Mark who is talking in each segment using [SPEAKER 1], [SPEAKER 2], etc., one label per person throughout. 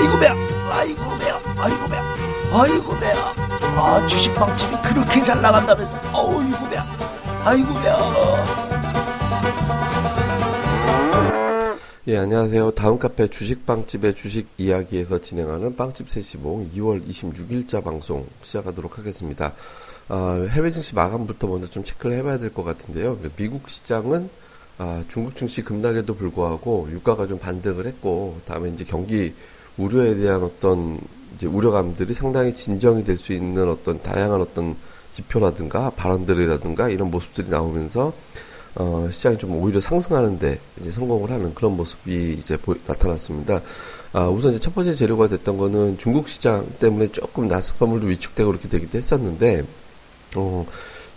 [SPEAKER 1] 아이고 배야. 아이고 배야. 아이고 배야. 아이고 배야. 아 주식방집이 그렇게 잘 나간다면서. 아이고 배야. 아이고 배야.
[SPEAKER 2] 예 안녕하세요. 다음 카페 주식빵집의 주식 이야기에서 진행하는 빵집 세시봉 2월 26일자 방송 시작하도록 하겠습니다. 아, 해외 증시 마감부터 먼저 좀 체크를 해봐야 될 것 같은데요. 그 미국 시장은 아, 중국 증시 급락에도 불구하고 유가가 좀 반등을 했고 다음에 이제 경기 우려에 대한 어떤 이제 우려감들이 상당히 진정이 될 수 있는 어떤 다양한 어떤 지표라든가 발언들이라든가 이런 모습들이 나오면서 어, 시장이 좀 오히려 상승하는데 이제 성공을 하는 그런 모습이 이제 보, 나타났습니다. 아, 우선 이제 첫 번째 재료가 됐던 거는 중국 시장 때문에 조금 나스 선물도 위축되고 그렇게 되기도 했었는데, 어,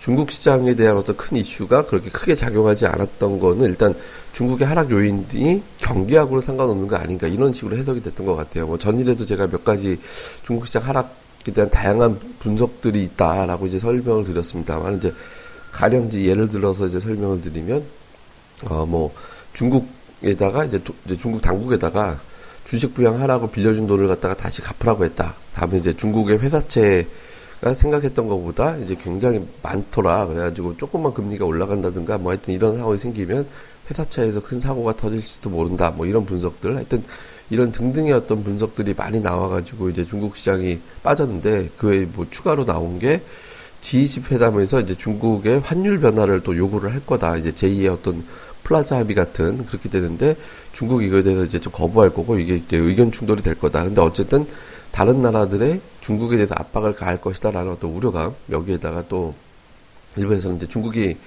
[SPEAKER 2] 중국 시장에 대한 어떤 큰 이슈가 그렇게 크게 작용하지 않았던 거는 일단 중국의 하락 요인이 경기하고는 상관없는 거 아닌가 이런 식으로 해석이 됐던 것 같아요. 뭐 전일에도 제가 몇 가지 중국 시장 하락에 대한 다양한 분석들이 있다라고 이제 설명을 드렸습니다만 이제 가령 이제 예를 들어서 이제 설명을 드리면 어 뭐 중국에다가 이제, 도, 이제 중국 당국에다가 주식 부양하라고 빌려준 돈을 갖다가 다시 갚으라고 했다. 다음에 이제 중국의 회사채가 생각했던 것보다 이제 굉장히 많더라. 그래가지고 조금만 금리가 올라간다든가 뭐 하여튼 이런 상황이 생기면 회사채에서 큰 사고가 터질지도 모른다. 뭐 이런 분석들. 하여튼 이런 등등의 어떤 분석들이 많이 나와가지고 이제 중국 시장이 빠졌는데 그 외에 뭐 추가로 나온 게 G20 회담에서 이제 중국의 환율 변화를 또 요구를 할 거다. 이제 제2의 어떤 플라자 합의 같은 그렇게 되는데 중국이 이거에 대해서 이제 좀 거부할 거고 이게 이제 의견 충돌이 될 거다. 근데 어쨌든 다른 나라들의 중국에 대해서 압박을 가할 것이다라는 어떤 우려감 여기에다가 또 일본에서는 이제 중국이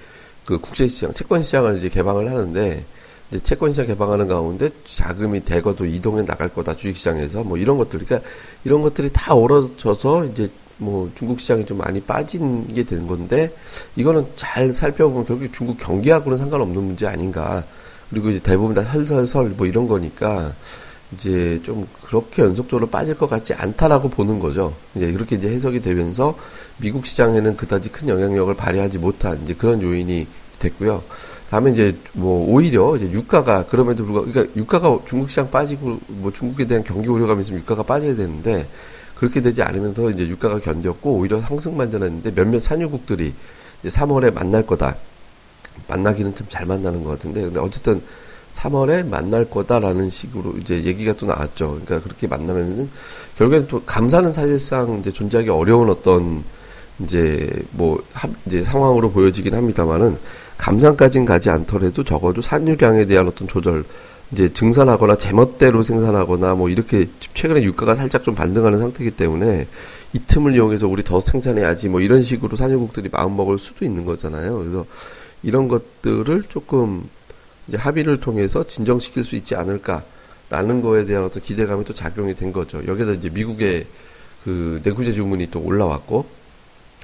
[SPEAKER 2] 그 국제시장 채권 시장을 이제 개방을 하는데 이제 채권 시장 개방하는 가운데 자금이 대거도 이동해 나갈 거다 주식시장에서 뭐 이런 것들 그러니까 이런 것들이 다 어우러져서 이제 뭐 중국 시장이 좀 많이 빠진 게 된 건데 이거는 잘 살펴보면 결국 중국 경기하고는 상관없는 문제 아닌가. 그리고 이제 대부분 다 설설설 뭐 이런 거니까 이제 좀 그렇게 연속적으로 빠질 것 같지 않다라고 보는 거죠. 이제 그렇게 이제 해석이 되면서 미국 시장에는 그다지 큰 영향력을 발휘하지 못한 이제 그런 요인이 됐고요. 다음에 이제 뭐 오히려 이제 유가가 그럼에도 불구하고 그러니까 유가가 중국 시장 빠지고 뭐 중국에 대한 경기 우려감이 있으면 유가가 빠져야 되는데 그렇게 되지 않으면서 이제 유가가 견뎠고 오히려 상승만 전했는데 몇몇 산유국들이 이제 3월에 만날 거다. 만나기는 참 잘 만나는 것 같은데 근데 어쨌든 3월에 만날 거다라는 식으로 이제 얘기가 또 나왔죠. 그러니까 그렇게 만나면은 결국에는 또 감사는 사실상 이제 존재하기 어려운 어떤 이제 뭐 이제 상황으로 보여지긴 합니다만은 감상까지는 가지 않더라도 적어도 산유량에 대한 어떤 조절 이제 증산하거나 제멋대로 생산하거나 뭐 이렇게 최근에 유가가 살짝 좀 반등하는 상태이기 때문에 이 틈을 이용해서 우리 더 생산해야지 뭐 이런 식으로 산유국들이 마음먹을 수도 있는 거잖아요. 그래서 이런 것들을 조금 이제 합의를 통해서 진정시킬 수 있지 않을까라는 거에 대한 어떤 기대감이 또 작용이 된 거죠. 여기다 이제 미국의 그 내구재 주문이 또 올라왔고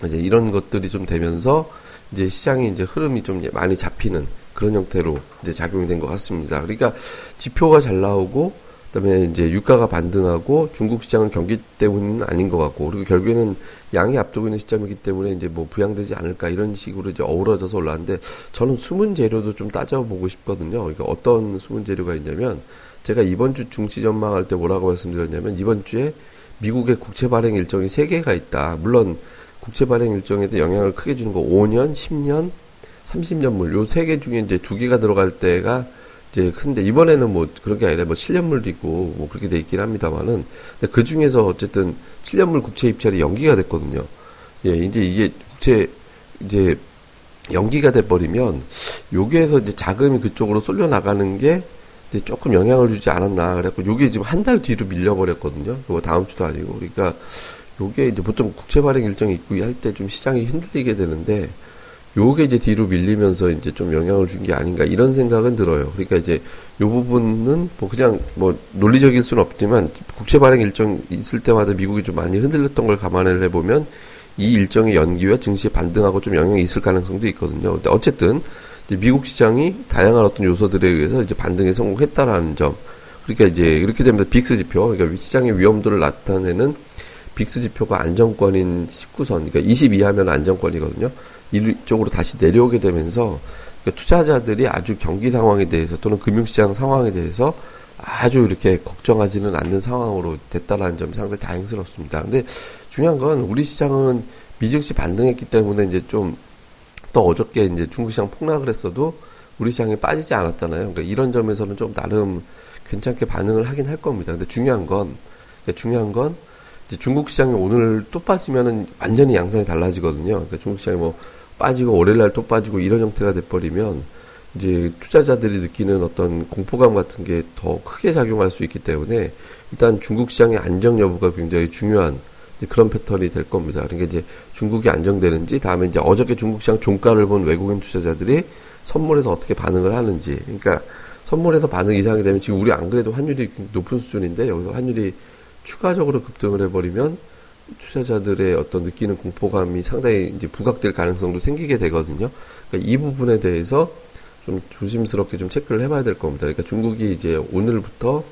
[SPEAKER 2] 이제 이런 것들이 좀 되면서 이제 시장의 이제 흐름이 좀 많이 잡히는 그런 형태로 이제 작용이 된 것 같습니다. 그러니까 지표가 잘 나오고 그다음에 이제 유가가 반등하고 중국 시장은 경기 때문은 아닌 것 같고 그리고 결국에는 양이 앞두고 있는 시점이기 때문에 이제 뭐 부양되지 않을까 이런 식으로 이제 어우러져서 올라왔는데 저는 숨은 재료도 좀 따져보고 싶거든요. 그러니까 어떤 숨은 재료가 있냐면 제가 이번 주 중시 전망할 때 뭐라고 말씀드렸냐면 이번 주에 미국의 국채 발행 일정이 세 개가 있다. 물론 국채 발행 일정에 대해 영향을 크게 주는 거 5년, 10년, 30년물 요 세 개 중에 이제 두 개가 들어갈 때가 이제 근데 이번에는 뭐 그런 게 아니라 뭐 7년물도 있고 뭐 그렇게 돼 있긴 합니다만은 근데 그 중에서 어쨌든 7년물 국채 입찰이 연기가 됐거든요. 예, 이제 이게 국채 이제 연기가 돼 버리면 여기에서 이제 자금이 그쪽으로 쏠려 나가는 게 이제 조금 영향을 주지 않았나 그래갖고 요게 지금 한 달 뒤로 밀려 버렸거든요. 그거 다음 주도 아니고 그러니까 요게 이제 보통 국채 발행 일정이 있고 할 때 좀 시장이 흔들리게 되는데 요게 이제 뒤로 밀리면서 이제 좀 영향을 준 게 아닌가 이런 생각은 들어요. 그러니까 이제 요 부분은 뭐 그냥 뭐 논리적일 수는 없지만 국채 발행 일정 있을 때마다 미국이 좀 많이 흔들렸던 걸 감안을 해보면 이 일정의 연기와 증시에 반등하고 좀 영향이 있을 가능성도 있거든요. 근데 어쨌든 미국 시장이 다양한 어떤 요소들에 의해서 이제 반등에 성공했다라는 점. 그러니까 이제 이렇게 되면 빅스 지표, 그러니까 시장의 위험도를 나타내는 빅스 지표가 안정권인 19선, 그러니까 22하면 안정권이거든요. 이쪽으로 다시 내려오게 되면서 그러니까 투자자들이 아주 경기 상황에 대해서 또는 금융시장 상황에 대해서 아주 이렇게 걱정하지는 않는 상황으로 됐다라는 점이 상당히 다행스럽습니다. 근데 중요한 건 우리 시장은 미증시 반등했기 때문에 이제 좀 또 어저께 이제 중국 시장 폭락을 했어도 우리 시장이 빠지지 않았잖아요. 그러니까 이런 점에서는 좀 나름 괜찮게 반응을 하긴 할 겁니다. 근데 중요한 건 그러니까 중요한 건 중국 시장이 오늘 또 빠지면은 완전히 양상이 달라지거든요. 그러니까 중국 시장이 뭐 빠지고 월요일날 또 빠지고 이런 형태가 돼버리면 이제 투자자들이 느끼는 어떤 공포감 같은 게 더 크게 작용할 수 있기 때문에 일단 중국 시장의 안정 여부가 굉장히 중요한 그런 패턴이 될 겁니다. 그러니까 이제 중국이 안정되는지 다음에 이제 어저께 중국 시장 종가를 본 외국인 투자자들이 선물에서 어떻게 반응을 하는지 그러니까 선물에서 반응 이상이 되면 지금 우리 안 그래도 환율이 높은 수준인데 여기서 환율이 추가적으로 급등을 해버리면 투자자들의 어떤 느끼는 공포감이 상당히 이제 부각될 가능성도 생기게 되거든요. 그러니까 이 부분에 대해서 좀 조심스럽게 좀 체크를 해봐야 될 겁니다. 그러니까 중국이 이제 오늘부터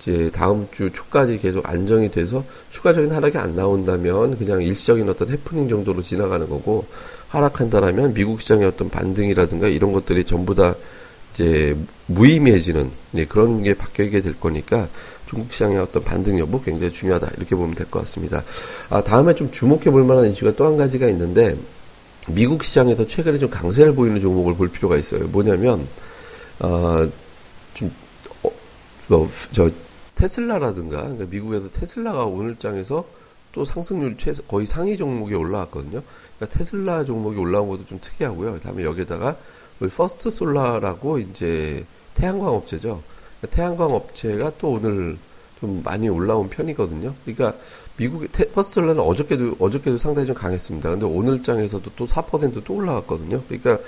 [SPEAKER 2] 이제 다음 주 초까지 계속 안정이 돼서 추가적인 하락이 안 나온다면 그냥 일시적인 어떤 해프닝 정도로 지나가는 거고 하락한다라면 미국 시장의 어떤 반등이라든가 이런 것들이 전부 다 이제 무의미해지는 네, 그런 게 바뀌게 될 거니까 중국 시장의 어떤 반등 여부 굉장히 중요하다 이렇게 보면 될 것 같습니다. 아 다음에 좀 주목해 볼 만한 이슈가 또 한 가지가 있는데 미국 시장에서 최근에 좀 강세를 보이는 종목을 볼 필요가 있어요. 뭐냐면 어좀저 뭐, 테슬라라든가 그러니까 미국에서 테슬라가 오늘장에서 또 상승률 최소 거의 상위 종목이 올라왔거든요. 그러니까 테슬라 종목이 올라온 것도 좀 특이하고요. 다음에 여기에다가 퍼스트 솔라라고 이제 태양광 업체죠. 그러니까 태양광 업체가 또 오늘 좀 많이 올라온 편이거든요. 그러니까 미국의 퍼스트 솔라는 어저께도 어저께도 상당히 좀 강했습니다. 근데 오늘장에서도 또 4%또 올라갔거든요. 그러니까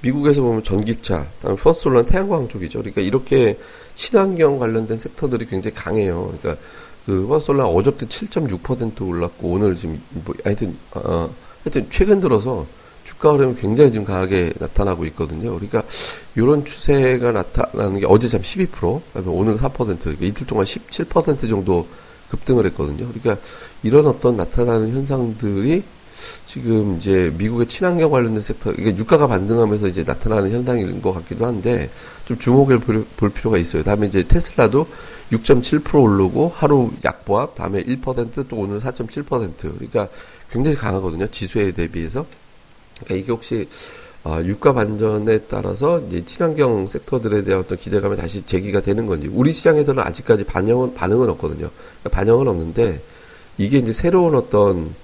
[SPEAKER 2] 미국에서 보면 전기차, 다음에 퍼스트 솔라는 태양광 쪽이죠. 그러니까 이렇게 친환경 관련된 섹터들이 굉장히 강해요. 그러니까 그 퍼스트 솔라 어저께 7.6% 올랐고 오늘 지금 뭐 하여튼 어, 하여튼 최근 들어서 주가 흐름이 굉장히 지금 강하게 나타나고 있거든요. 그러니까 이런 추세가 나타나는 게 어제 참 12%, 그다음에 오늘 4%, 그러니까 이틀 동안 17% 정도 급등을 했거든요. 그러니까 이런 어떤 나타나는 현상들이 지금 이제 미국의 친환경 관련된 섹터, 이게 유가가 반등하면서 이제 나타나는 현상인 것 같기도 한데 좀 주목을 볼, 볼 필요가 있어요. 다음에 이제 테슬라도 6.7% 오르고 하루 약보합, 다음에 1%또 오늘 4.7% 그러니까 굉장히 강하거든요. 지수에 대비해서. 그러니까 이게 혹시 아, 유가 반전에 따라서 이제 친환경 섹터들에 대한 어떤 기대감이 다시 제기가 되는 건지 우리 시장에서는 아직까지 반영은 반응은 없거든요. 그러니까 반영은 없는데 이게 이제 새로운 어떤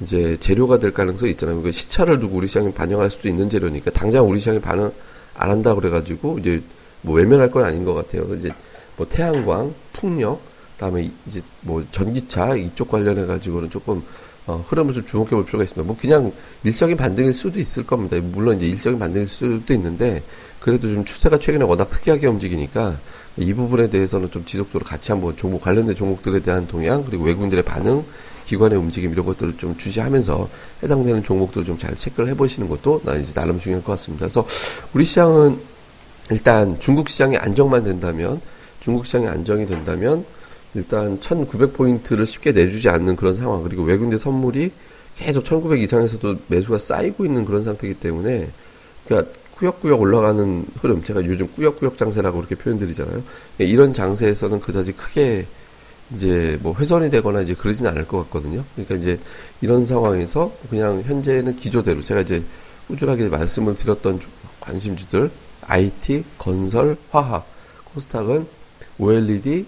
[SPEAKER 2] 이제 재료가 될 가능성이 있잖아요. 그러니까 시차를 두고 우리 시장에 반영할 수도 있는 재료니까 당장 우리 시장에 반응 안 한다 그래가지고 이제 뭐 외면할 건 아닌 것 같아요. 이제 뭐 태양광, 풍력, 다음에 이제 뭐 전기차 이쪽 관련해 가지고는 조금 어, 흐름을 좀 주목해 볼 필요가 있습니다. 뭐 그냥 일적인 반등일 수도 있을 겁니다. 물론 이제 일적인 반등일 수도 있는데 그래도 좀 추세가 최근에 워낙 특이하게 움직이니까 이 부분에 대해서는 좀 지속적으로 같이 한번 종목 관련된 종목들에 대한 동향 그리고 외국인들의 반응 기관의 움직임 이런 것들을 좀 주시하면서 해당되는 종목들을 좀 잘 체크를 해보시는 것도 나 이제 나름 중요할 것 같습니다. 그래서 우리 시장은 일단 중국 시장이 안정만 된다면 중국 시장이 안정이 된다면 일단 1900포인트를 쉽게 내주지 않는 그런 상황. 그리고 외국인들 선물이 계속 1900 이상에서도 매수가 쌓이고 있는 그런 상태이기 때문에 그러니까 꾸역꾸역 올라가는 흐름 제가 요즘 꾸역꾸역 장세라고 그렇게 표현드리잖아요. 이런 장세에서는 그다지 크게 이제 뭐 훼손이 되거나 이제 그러지는 않을 것 같거든요. 그러니까 이제 이런 상황에서 그냥 현재는 기조대로 제가 이제 꾸준하게 말씀을 드렸던 관심주들 IT, 건설, 화학, 코스닥은 OLED,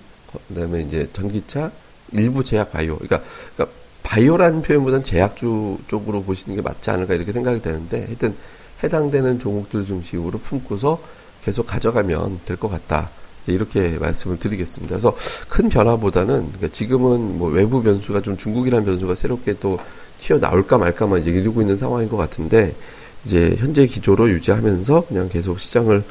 [SPEAKER 2] 그다음에 이제 전기차, 일부 제약 바이오. 그러니까, 그러니까 바이오라는 표현보다는 제약주 쪽으로 보시는 게 맞지 않을까 이렇게 생각이 되는데 하여튼 해당되는 종목들 중심으로 품고서 계속 가져가면 될 것 같다. 이렇게 말씀을 드리겠습니다. 그래서 큰 변화보다는 그러니까 지금은 뭐 외부 변수가 좀 중국이라는 변수가 새롭게 또 튀어 나올까 말까만 이제 이루고 있는 상황인 것 같은데 이제 현재 기조로 유지하면서 그냥 계속 시장을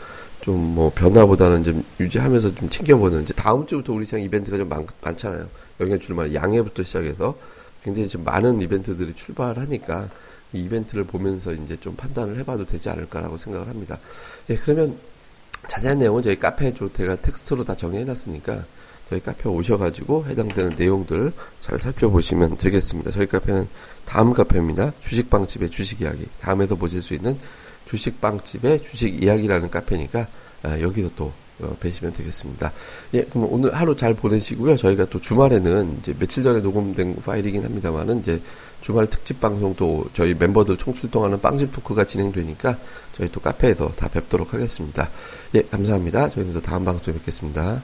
[SPEAKER 2] 좀 뭐 변화보다는 좀 유지하면서 좀 챙겨보는 이제 다음 주부터 우리 시장 이벤트가 좀 많, 많잖아요. 여기는 주말 양해부터 시작해서 굉장히 좀 많은 이벤트들이 출발하니까 이 이벤트를 보면서 이제 좀 판단을 해봐도 되지 않을까라고 생각을 합니다. 예, 그러면 자세한 내용은 저희 카페에 제가 텍스트로 다 정리해놨으니까 저희 카페 오셔가지고 해당되는 내용들 잘 살펴보시면 되겠습니다. 저희 카페는 다음 카페입니다. 주식방집의 주식 이야기. 다음에도 보실 수 있는 주식빵집의 주식 이야기라는 카페니까 아, 여기도 또 어, 뵈시면 되겠습니다. 예, 그럼 오늘 하루 잘 보내시고요. 저희가 또 주말에는 이제 며칠 전에 녹음된 파일이긴 합니다만은 이제 주말 특집 방송도 저희 멤버들 총출동하는 빵집 토크가 진행되니까 저희 또 카페에서 다 뵙도록 하겠습니다. 예, 감사합니다. 저희는 또 다음 방송에 뵙겠습니다.